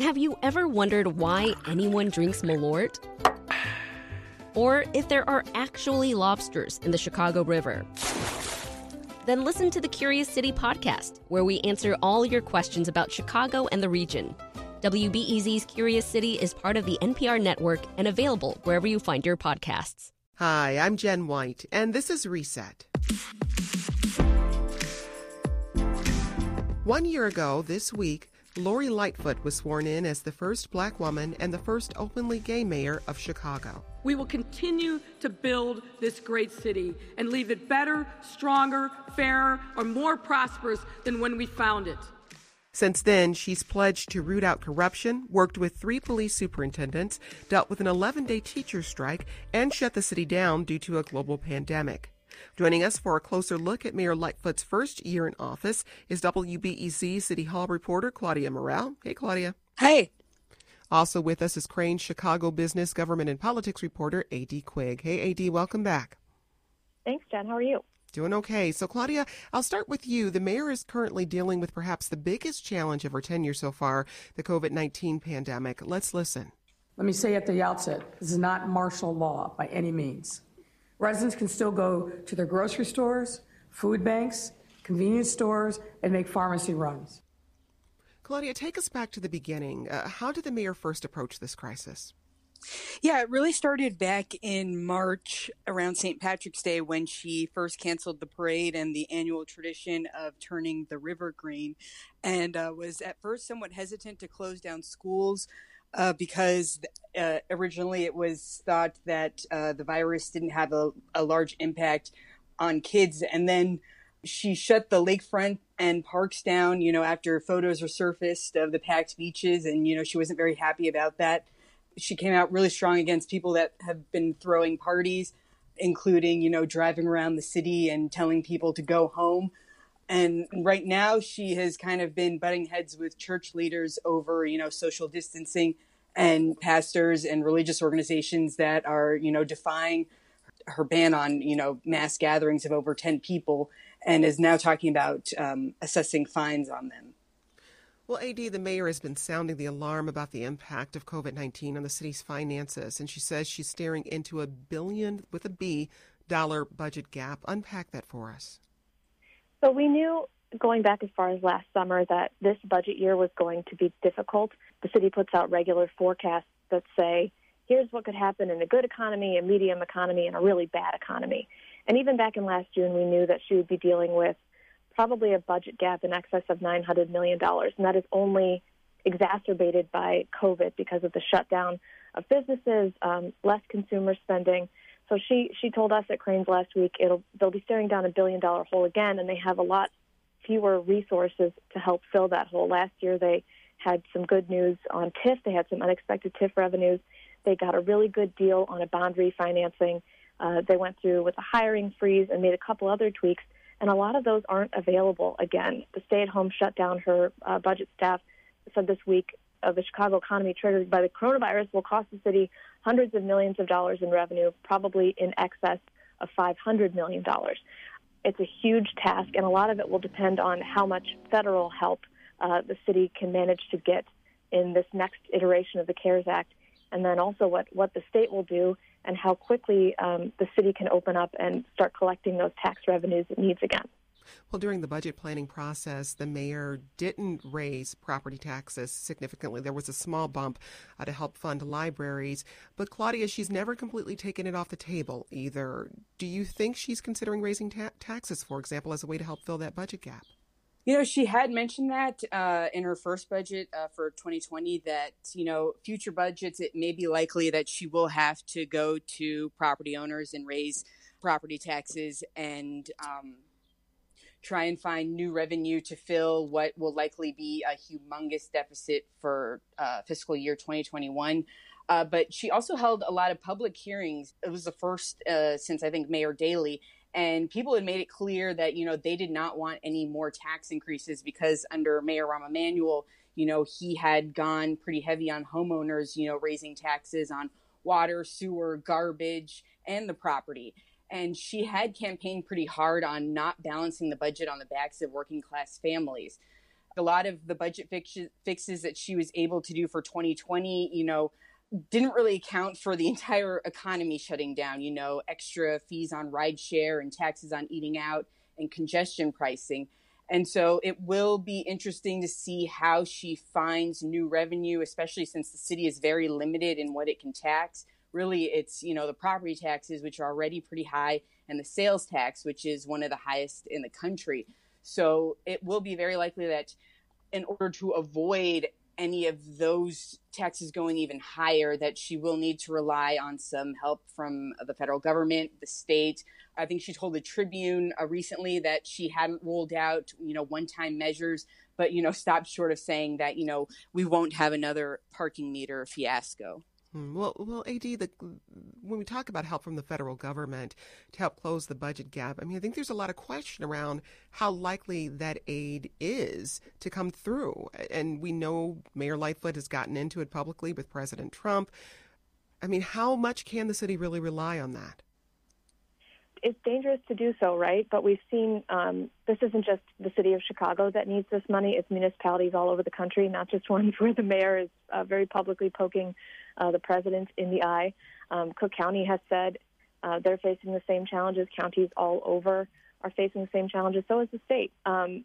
Have you ever wondered why anyone drinks Malort? Or if there are actually lobsters in the Chicago River? Then listen to the Curious City podcast, where we answer all your questions about Chicago and the region. WBEZ's Curious City is part of the NPR network and available wherever you find your podcasts. Hi, I'm Jen White, and this is Reset. One year ago this week, Lori Lightfoot was sworn in as the first black woman and the first openly gay mayor of Chicago. We will continue to build this great city and leave it better, stronger, fairer, or more prosperous than when we found it. Since then, she's pledged to root out corruption, worked with three police superintendents, dealt with an 11 day teacher strike, and shut the city down due to a global pandemic. Joining us for a closer look at Mayor Lightfoot's first year in office is WBEZ City Hall reporter Claudia Morell. Hey, Claudia. Hey. Also with us is Crain Chicago business, government, and politics reporter, A.D. Quig. Hey, A.D., welcome back. Thanks, Jen. How are you? Doing okay. So, Claudia, I'll start with you. The mayor is currently dealing with perhaps the biggest challenge of her tenure so far the COVID 19 pandemic. Let's listen. Let me say at the outset this is not martial law by any means. Residents can still go to their grocery stores, food banks, convenience stores, and make pharmacy runs. Claudia, take us back to the beginning. Uh, how did the mayor first approach this crisis? Yeah, it really started back in March around St. Patrick's Day when she first canceled the parade and the annual tradition of turning the river green, and uh, was at first somewhat hesitant to close down schools uh, because uh, originally it was thought that uh, the virus didn't have a, a, large impact on kids. And then she shut the lakefront and parks down, you know, after photos were surfaced of the packed beaches. And, you know, she wasn't very happy about that. She came out really strong against people that have been throwing parties, including, you know, driving around the city and telling people to go home. And right now, she has kind of been butting heads with church leaders over, you know, social distancing and pastors and religious organizations that are, you know, defying her ban on, you know, mass gatherings of over 10 people and is now talking about um, assessing fines on them. Well, AD, the mayor has been sounding the alarm about the impact of COVID 19 on the city's finances, and she says she's staring into a billion with a B dollar budget gap. Unpack that for us. So we knew going back as far as last summer that this budget year was going to be difficult. The city puts out regular forecasts that say, here's what could happen in a good economy, a medium economy, and a really bad economy. And even back in last June, we knew that she would be dealing with probably a budget gap in excess of $900 million. And that is only exacerbated by COVID because of the shutdown of businesses, um, less consumer spending. So she she told us at Crain's last week it'll they'll be staring down a billion dollar hole again, and they have a lot fewer resources to help fill that hole. Last year they had some good news on TIF. They had some unexpected TIF revenues. They got a really good deal on a bond refinancing. Uh, they went through with a hiring freeze and made a couple other tweaks, and a lot of those aren't available again. The stay-at-home shutdown. Her uh, budget staff said this week of the Chicago economy triggered by the coronavirus will cost the city hundreds of millions of dollars in revenue, probably in excess of $500 million. It's a huge task, and a lot of it will depend on how much federal help uh, the city can manage to get in this next iteration of the CARES Act, and then also what, what the state will do and how quickly um, the city can open up and start collecting those tax revenues it needs again. Well, during the budget planning process, the mayor didn't raise property taxes significantly. There was a small bump uh, to help fund libraries. But Claudia, she's never completely taken it off the table either. Do you think she's considering raising ta- taxes, for example, as a way to help fill that budget gap? You know, she had mentioned that uh, in her first budget uh, for 2020 that, you know, future budgets, it may be likely that she will have to go to property owners and raise property taxes and, um, try and find new revenue to fill what will likely be a humongous deficit for uh, fiscal year 2021. Uh, but she also held a lot of public hearings. It was the first uh, since I think Mayor Daley, and people had made it clear that you know they did not want any more tax increases because under Mayor Rahm Emanuel, you know he had gone pretty heavy on homeowners, you know raising taxes on water, sewer, garbage, and the property and she had campaigned pretty hard on not balancing the budget on the backs of working class families. A lot of the budget fixes that she was able to do for 2020, you know, didn't really account for the entire economy shutting down, you know, extra fees on rideshare and taxes on eating out and congestion pricing. And so it will be interesting to see how she finds new revenue, especially since the city is very limited in what it can tax. Really, it's, you know, the property taxes, which are already pretty high, and the sales tax, which is one of the highest in the country. So it will be very likely that in order to avoid any of those taxes going even higher, that she will need to rely on some help from the federal government, the state. I think she told the Tribune uh, recently that she hadn't ruled out, you know, one-time measures, but you know, stopped short of saying that you know we won't have another parking meter fiasco. Hmm, well, well, AD, the, when we talk about help from the federal government to help close the budget gap, I mean, I think there's a lot of question around how likely that aid is to come through. And we know Mayor Lightfoot has gotten into it publicly with President Trump. I mean, how much can the city really rely on that? It's dangerous to do so, right? But we've seen um, this isn't just the city of Chicago that needs this money. It's municipalities all over the country, not just ones where the mayor is uh, very publicly poking uh, the president in the eye. Um, Cook County has said uh, they're facing the same challenges. Counties all over are facing the same challenges. So is the state. Um,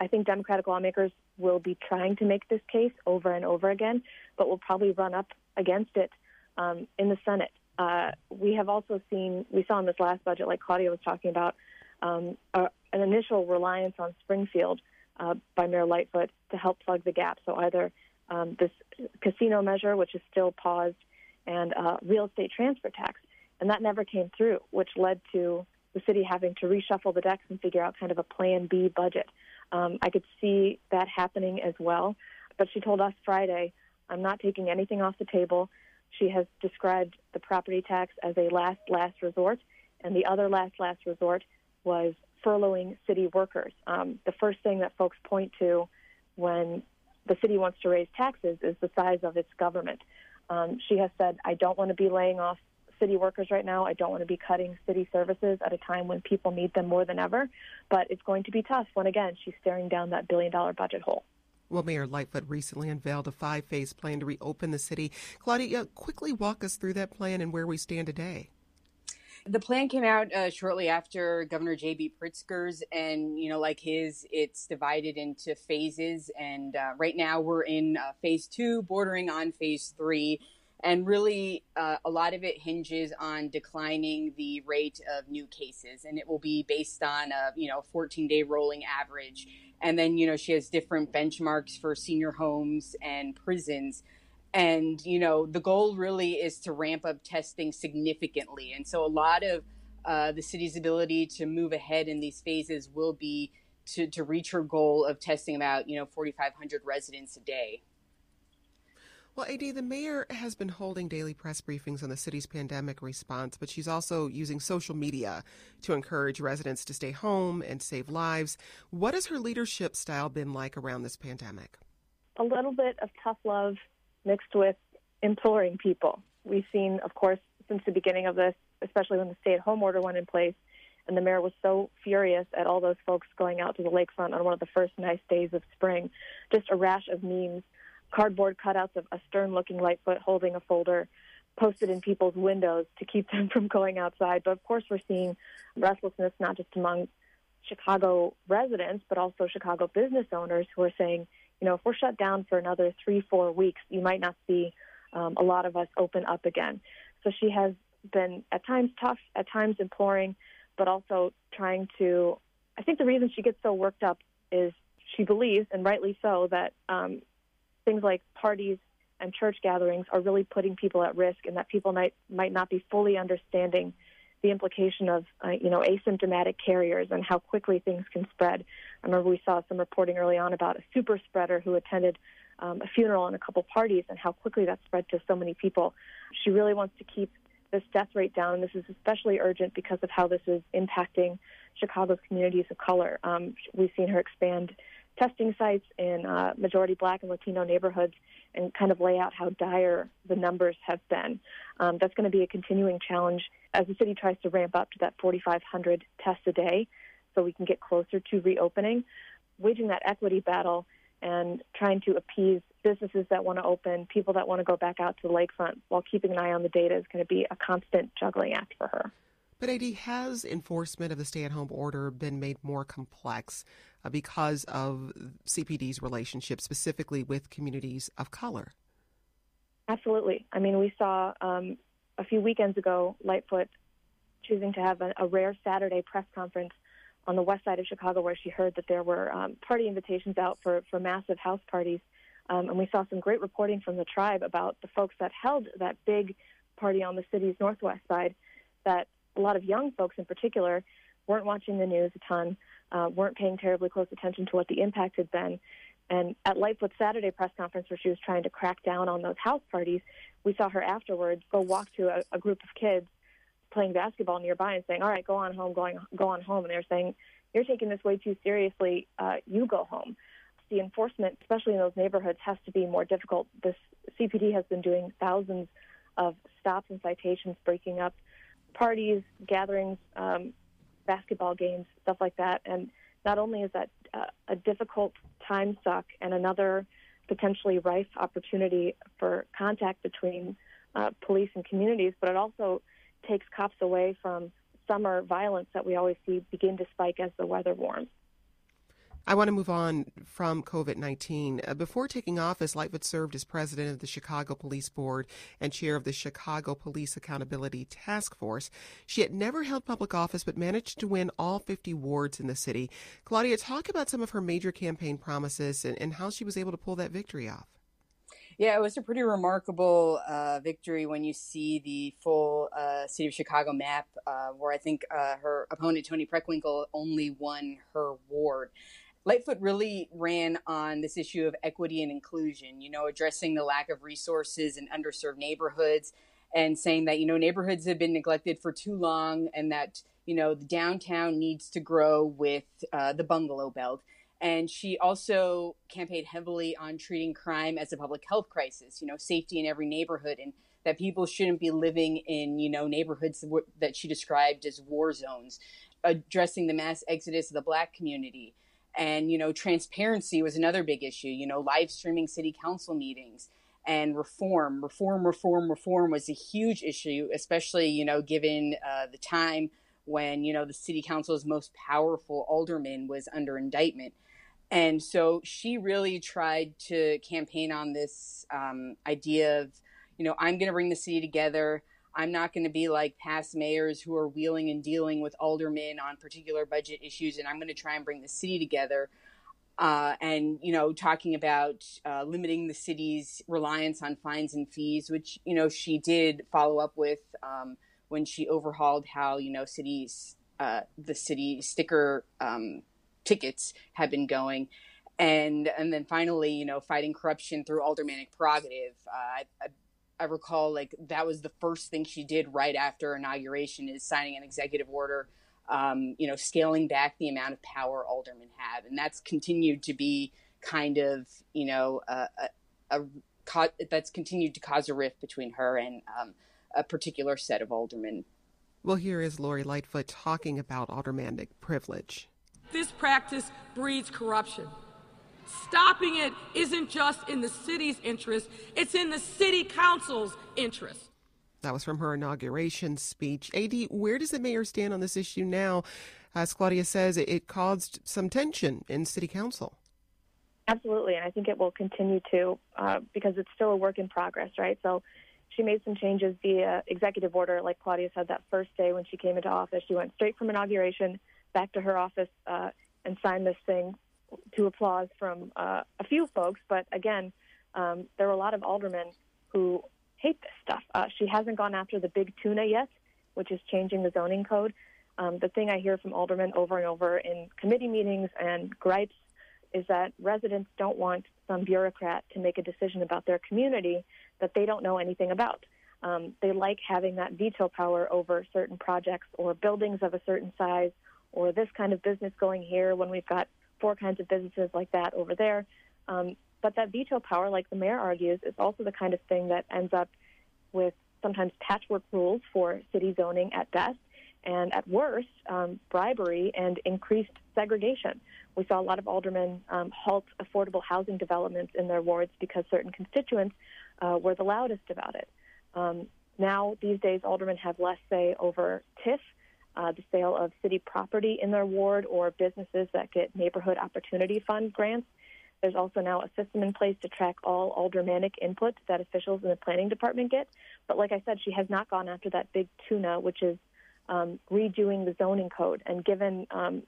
I think Democratic lawmakers will be trying to make this case over and over again, but will probably run up against it um, in the Senate. Uh, we have also seen, we saw in this last budget, like Claudia was talking about, um, an initial reliance on Springfield uh, by Mayor Lightfoot to help plug the gap. So either um, this casino measure, which is still paused, and uh, real estate transfer tax. And that never came through, which led to the city having to reshuffle the decks and figure out kind of a plan B budget. Um, I could see that happening as well. But she told us Friday, I'm not taking anything off the table. She has described the property tax as a last, last resort. And the other last, last resort was furloughing city workers. Um, the first thing that folks point to when the city wants to raise taxes is the size of its government. Um, she has said, I don't want to be laying off city workers right now. I don't want to be cutting city services at a time when people need them more than ever. But it's going to be tough when, again, she's staring down that billion dollar budget hole. Well, Mayor Lightfoot recently unveiled a five phase plan to reopen the city. Claudia, quickly walk us through that plan and where we stand today. The plan came out uh, shortly after Governor J.B. Pritzker's, and you know, like his, it's divided into phases. And uh, right now, we're in uh, phase two, bordering on phase three. And really, uh, a lot of it hinges on declining the rate of new cases, and it will be based on a you know 14 day rolling average. And then you know she has different benchmarks for senior homes and prisons and you know the goal really is to ramp up testing significantly and so a lot of uh, the city's ability to move ahead in these phases will be to, to reach her goal of testing about you know 4500 residents a day well, AD, the mayor has been holding daily press briefings on the city's pandemic response, but she's also using social media to encourage residents to stay home and save lives. What has her leadership style been like around this pandemic? A little bit of tough love mixed with imploring people. We've seen, of course, since the beginning of this, especially when the stay at home order went in place, and the mayor was so furious at all those folks going out to the lakefront on one of the first nice days of spring. Just a rash of memes, cardboard cutouts of a stern looking Lightfoot holding a folder posted in people's windows to keep them from going outside. But of course, we're seeing restlessness not just among Chicago residents, but also Chicago business owners who are saying, you know, if we're shut down for another three, four weeks, you might not see um, a lot of us open up again. So she has been at times tough, at times imploring, but also trying to. I think the reason she gets so worked up is she believes, and rightly so, that um, things like parties and church gatherings are really putting people at risk, and that people might might not be fully understanding the implication of uh, you know asymptomatic carriers and how quickly things can spread. I remember we saw some reporting early on about a super spreader who attended um, a funeral and a couple parties and how quickly that spread to so many people. She really wants to keep this death rate down, and this is especially urgent because of how this is impacting Chicago's communities of color. Um, we've seen her expand testing sites in uh, majority black and Latino neighborhoods and kind of lay out how dire the numbers have been. Um, that's going to be a continuing challenge as the city tries to ramp up to that 4,500 tests a day so we can get closer to reopening. Waging that equity battle and trying to appease businesses that want to open, people that want to go back out to the lakefront while keeping an eye on the data is going to be a constant juggling act for her. But AD, has enforcement of the stay at home order been made more complex uh, because of CPD's relationship specifically with communities of color? Absolutely. I mean, we saw um, a few weekends ago Lightfoot choosing to have a, a, rare Saturday press conference on the west side of Chicago where she heard that there were um, party invitations out for, for massive house parties. Um, and we saw some great reporting from the tribe about the folks that held that big party on the city's northwest side that a lot of young folks in particular weren't watching the news a ton, uh, weren't paying terribly close attention to what the impact had been. And at Lightfoot's Saturday press conference, where she was trying to crack down on those house parties, we saw her afterwards go walk to a, a group of kids playing basketball nearby and saying, "All right, go on home, going go on home." And they're saying, "You're taking this way too seriously. Uh, you go home." The enforcement, especially in those neighborhoods, has to be more difficult. This CPD has been doing thousands of stops and citations, breaking up parties, gatherings, um, basketball games, stuff like that. And not only is that uh, a difficult time suck and another potentially rife opportunity for contact between uh, police and communities, but it also takes cops away from summer violence that we always see begin to spike as the weather warms. I want to move on from COVID 19. Uh, before taking office, Lightfoot served as president of the Chicago Police Board and chair of the Chicago Police Accountability Task Force. She had never held public office but managed to win all 50 wards in the city. Claudia, talk about some of her major campaign promises and, and how she was able to pull that victory off. Yeah, it was a pretty remarkable uh, victory when you see the full uh, city of Chicago map, uh, where I think uh, her opponent, Toni Preckwinkle, only won her ward. Lightfoot really ran on this issue of equity and inclusion, you know, addressing the lack of resources in underserved neighborhoods and saying that, you know, neighborhoods have been neglected for too long and that, you know, the downtown needs to grow with uh, the bungalow belt. And she also campaigned heavily on treating crime as a public health crisis, you know, safety in every neighborhood and that people shouldn't be living in, you know, neighborhoods that she described as war zones, addressing the mass exodus of the black community and you know transparency was another big issue you know live streaming city council meetings and reform reform reform reform was a huge issue especially you know given uh, the time when you know the city council's most powerful alderman was under indictment. And so she really tried to campaign on this um, idea of you know i'm going to bring the city together I'm not going to be like past mayors who are wheeling and dealing with aldermen on particular budget issues, and I'm going to try and bring the city together. Uh, and you know, talking about uh, limiting the city's reliance on fines and fees, which you know she did follow up with um, when she overhauled how you know cities uh, the city sticker um, tickets have been going, and and then finally, you know, fighting corruption through aldermanic prerogative. Uh, I, I recall like that was the first thing she did right after inauguration is signing an executive order, um, you know, scaling back the amount of power aldermen have, and that's continued to be kind of you know a, a, a that's continued to cause a rift between her and um, a particular set of aldermen. Well, here is Lori Lightfoot talking about aldermanic privilege. This practice breeds corruption. Stopping it isn't just in the city's interest, it's in the city council's interest. That was from her inauguration speech. AD, where does the mayor stand on this issue now? As Claudia says, it caused some tension in city council. Absolutely, and I think it will continue to uh, because it's still a work in progress, right? So she made some changes via executive order, like Claudia said, that first day when she came into office. She went straight from inauguration back to her office uh, and signed this thing to applause from uh, a few folks, but again, um, there were a lot of aldermen who hate this stuff. Uh, she hasn't gone after the big tuna yet, which is changing the zoning code. Um, the thing I hear from aldermen over and over in committee meetings and gripes is that residents don't want some bureaucrat to make a decision about their community that they don't know anything about. Um, they like having that veto power over certain projects or buildings of a certain size or this kind of business going here when we've got four kinds of businesses like that over there. Um, but that veto power, like the mayor argues, is also the kind of thing that ends up with sometimes patchwork rules for city zoning at best, and at worst, um, bribery and increased segregation, We saw a lot of aldermen um, halt affordable housing developments in their wards because certain constituents uh, were the loudest about it. Um, now, these days, aldermen have less say over TIF, uh, the sale of city property in their ward, or businesses that get neighborhood opportunity fund grants. There's also now a system in place to track all aldermanic input that officials in the planning department get. But like I said, she has not gone after that big tuna, which is um, redoing the zoning code. And given um,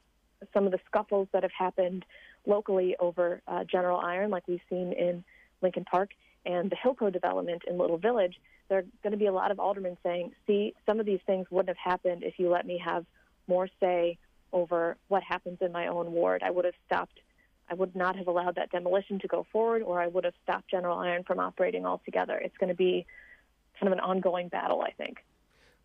some of the scuffles that have happened locally over uh, General Iron, like we've seen in Lincoln Park, and the Hilco development in Little Village, there are going to be a lot of aldermen saying, see, some of these things wouldn't have happened if you let me have more say over what happens in my own ward. I would have stopped, I would not have allowed that demolition to go forward, or I would have stopped General Iron from operating altogether. It's going to be kind of an ongoing battle, I think.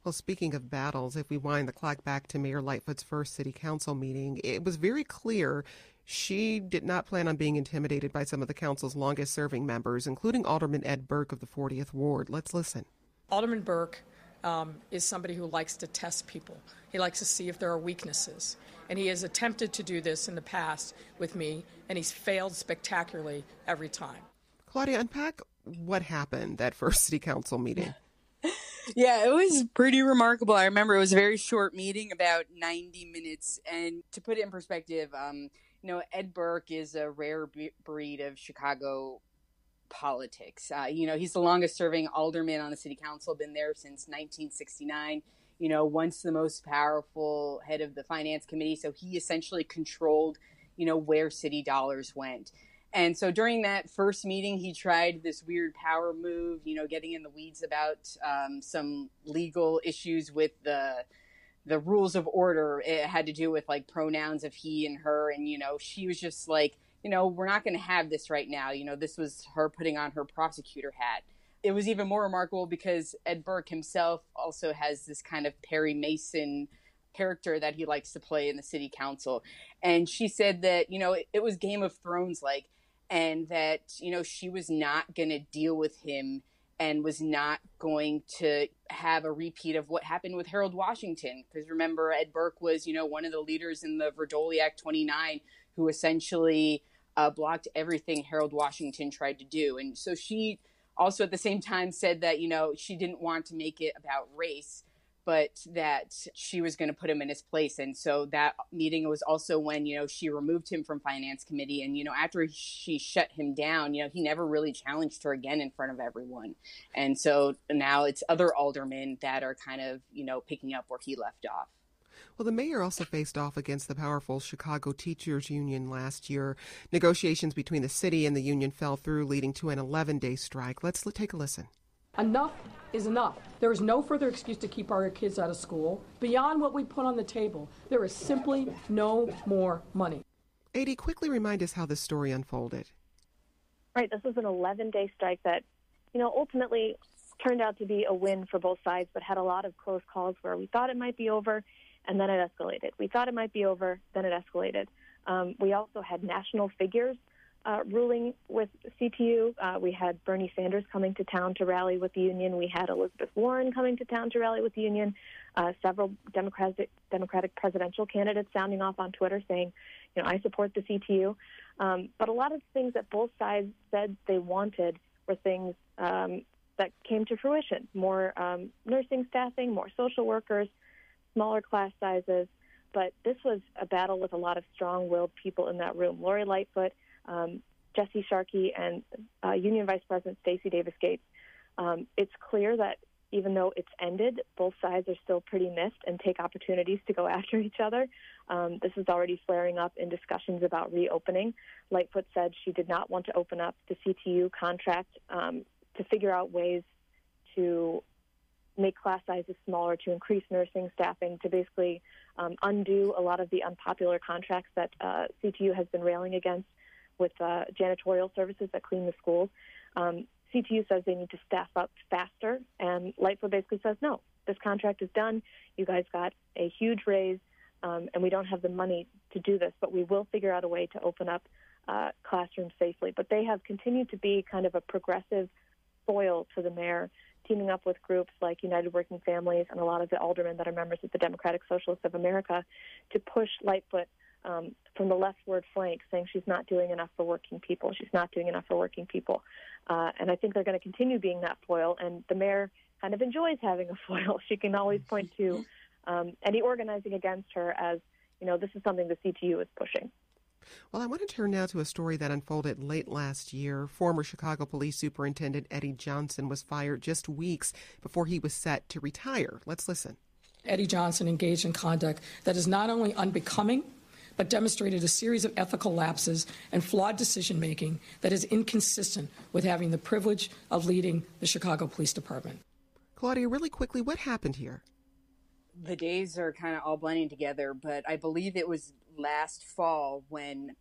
Well, speaking of battles, if we wind the clock back to Mayor Lightfoot's first city council meeting, it was very clear she did not plan on being intimidated by some of the council's longest serving members, including Alderman Ed Burke of the 40th Ward. Let's listen. Alderman Burke um, is somebody who likes to test people. He likes to see if there are weaknesses. And he has attempted to do this in the past with me, and he's failed spectacularly every time. Claudia, unpack what happened that first city council meeting. Yeah, it was pretty remarkable. I remember it was a very short meeting, about 90 minutes. And to put it in perspective, um, you know, Ed Burke is a rare breed of Chicago politics. Uh, you know, he's the longest serving alderman on the city council, been there since 1969. You know, once the most powerful head of the finance committee. So he essentially controlled, you know, where city dollars went. And so during that first meeting, he tried this weird power move, you know, getting in the weeds about um, some legal issues with the the rules of order. It had to do with like pronouns of he and her, and you know, she was just like, you know, we're not going to have this right now. You know, this was her putting on her prosecutor hat. It was even more remarkable because Ed Burke himself also has this kind of Perry Mason character that he likes to play in the city council. And she said that, you know, it, it was Game of Thrones like and that you know she was not going to deal with him and was not going to have a repeat of what happened with Harold Washington. Because remember Ed Burke was you know one of the leaders in the Vrdolyak 29 who essentially uh, blocked everything Harold Washington tried to do. And so she also at the same time said that you know she didn't want to make it about race but that she was going to put him in his place. And so that meeting was also when, you know, she removed him from finance committee. And, you know, after she shut him down, you know, he never really challenged her again in front of everyone. And so now it's other aldermen that are kind of, you know, picking up where he left off. Well, the mayor also faced off against the powerful Chicago Teachers Union last year. Negotiations between the city and the union fell through, leading to an 11 day strike. Let's take a listen. Enough is enough. There is no further excuse to keep our kids out of school. Beyond what we put on the table, there is simply no more money. AD, quickly remind us how this story unfolded. Right, this was an 11 day strike that, you know, ultimately turned out to be a win for both sides, but had a lot of close calls where we thought it might be over and then it escalated. We thought it might be over, then it escalated. Um, we also had national figures uh, ruling with CTU. Uh, we had Bernie Sanders coming to town to rally with the union. We had Elizabeth Warren coming to town to rally with the union. Uh, several Democratic Democratic presidential candidates sounding off on Twitter saying, you know, I support the CTU. Um, but a lot of things that both sides said they wanted were things um, that came to fruition: more um, nursing staffing, more social workers, smaller class sizes. But this was a battle with a lot of strong-willed people in that room. Lori Lightfoot um, Jesse Sharkey and uh, Union Vice President Stacy Davis Gates, um, it's clear that even though it's ended, both sides are still pretty missed and take opportunities to go after each other. Um, this is already flaring up in discussions about reopening. Lightfoot said she did not want to open up the CTU contract um, to figure out ways to make class sizes smaller, to increase nursing staffing, to basically um, undo a lot of the unpopular contracts that uh, CTU has been railing against with uh, janitorial services that clean the schools. Um, CTU says they need to staff up faster, and Lightfoot basically says, no, this contract is done. You guys got a huge raise, um, and we don't have the money to do this, but we will figure out a way to open up uh, classrooms safely. But they have continued to be kind of a progressive foil to the mayor, teaming up with groups like United Working Families and a lot of the aldermen that are members of the Democratic Socialists of America to push Lightfoot um, from the leftward flank saying she's not doing enough for working people. She's not doing enough for working people. Uh, and I think they're going to continue being that foil. And the mayor kind of enjoys having a foil. She can always point to um, any organizing against her as, you know, this is something the CTU is pushing. Well, I want to turn now to a story that unfolded late last year. Former Chicago Police Superintendent Eddie Johnson was fired just weeks before he was set to retire. Let's listen. Eddie Johnson engaged in conduct that is not only unbecoming, but demonstrated a series of ethical lapses and flawed decision making that is inconsistent with having the privilege of leading the Chicago Police Department. Claudia, really quickly, what happened here? The days are kind of all blending together, but I believe it was last fall when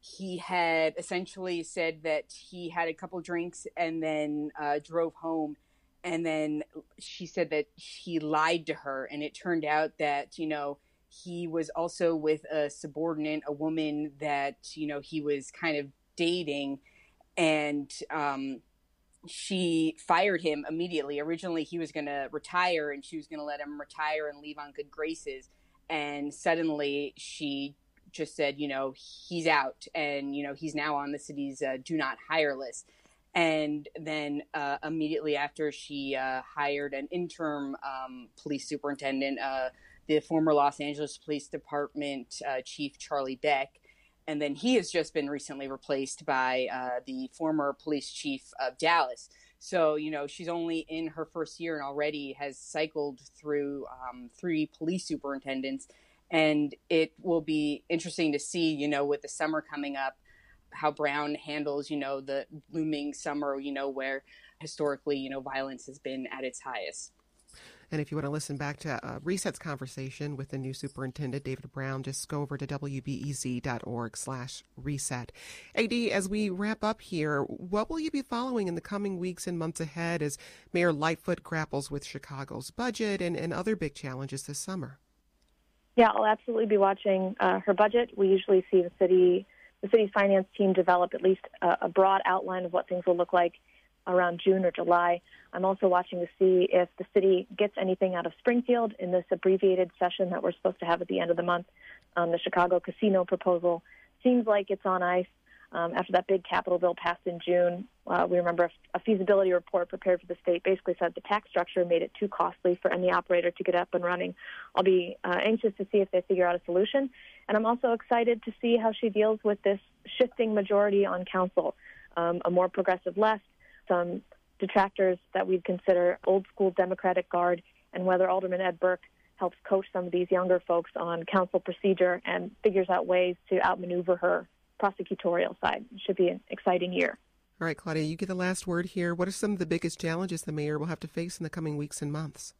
he had essentially said that he had a couple drinks and then uh, drove home and then she said that he lied to her and it turned out that you know he was also with a subordinate a woman that you know he was kind of dating. And um, she fired him immediately. Originally he was going to retire and she was going to let him retire and leave on good graces. And suddenly she just said, you know, he's out. And, you know, he's now on the city's uh, do not hire list. And then uh, immediately after, she uh, hired an interim um, police superintendent, uh, the former Los Angeles Police Department uh, Chief Charlie Beck. And then he has just been recently replaced by uh, the former police chief of Dallas. So, you know, she's only in her first year and already has cycled through um, three police superintendents. And it will be interesting to see, you know, with the summer coming up, how Brown handles, you know, the looming summer, you know, where historically, you know, violence has been at its highest. And if you want to listen back to uh, Reset's conversation with the new superintendent, David Brown, just go over to wbez.org slash reset. AD, as we wrap up here, what will you be following in the coming weeks and months ahead as Mayor Lightfoot grapples with Chicago's budget and, and other big challenges this summer? Yeah, I'll absolutely be watching uh, her budget. We usually see the city, the city's finance team develop at least a, a broad outline of what things will look like around June or July. I'm also watching to see if the city gets anything out of Springfield in this abbreviated session that we're supposed to have at the end of the month. Um, the Chicago casino proposal seems like it's on ice. Um, after that big capital bill passed in June, uh, we remember a, feasibility report prepared for the state basically said the tax structure made it too costly for any operator to get up and running. I'll be uh, anxious to see if they figure out a solution. And I'm also excited to see how she deals with this shifting majority on council, um, a more progressive left, some detractors that we'd consider old school Democratic Guard, and whether Alderman Ed Burke helps coach some of these younger folks on council procedure and figures out ways to outmaneuver her prosecutorial side. It should be an exciting year. All right, Claudia, you get the last word here. What are some of the biggest challenges the mayor will have to face in the coming weeks and months?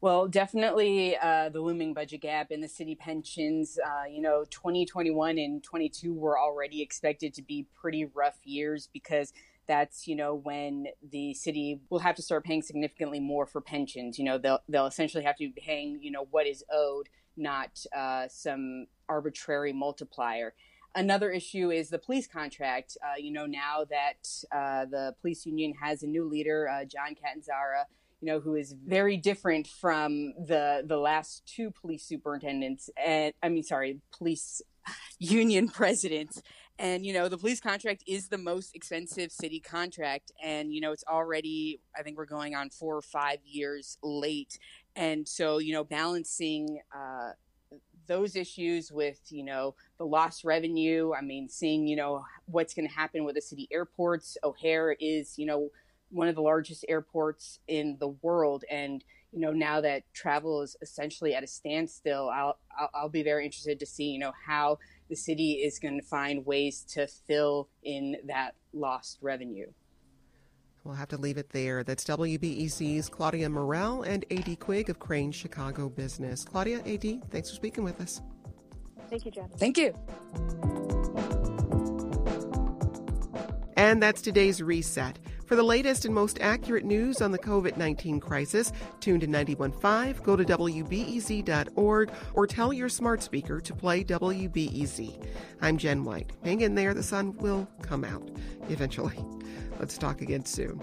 Well, definitely uh, the looming budget gap in the city pensions. Uh, you know, 2021 and 22 were already expected to be pretty rough years because that's you know when the city will have to start paying significantly more for pensions. You know they'll they'll essentially have to be paying you know what is owed not uh, some arbitrary multiplier. Another issue is the police contract. Uh, you know now that uh, the police union has a new leader uh, john catanzara you know who is very different from the the last two police superintendents and i mean sorry police union presidents and, you know, the police contract is the most expensive city contract. And, you know, it's already, I think we're going on four or five years late. And so, you know, balancing, uh, those issues with you know the lost revenue i mean seeing you know what's going to happen with the city airports o'hare is you know one of the largest airports in the world and you know now that travel is essentially at a standstill i'll i'll, I'll be very interested to see you know how the city is going to find ways to fill in that lost revenue. We'll have to leave it there. That's WBEZ's Claudia Morell and AD Quig of Crain Chicago Business. Claudia, AD, thanks for speaking with us. Thank you, Jen. Thank you. And that's today's reset. For the latest and most accurate news on the COVID 19 crisis, tune to 915, go to WBEZ.org, or tell your smart speaker to play WBEZ. I'm Jen White. Hang in there, the sun will come out eventually. Let's talk again soon.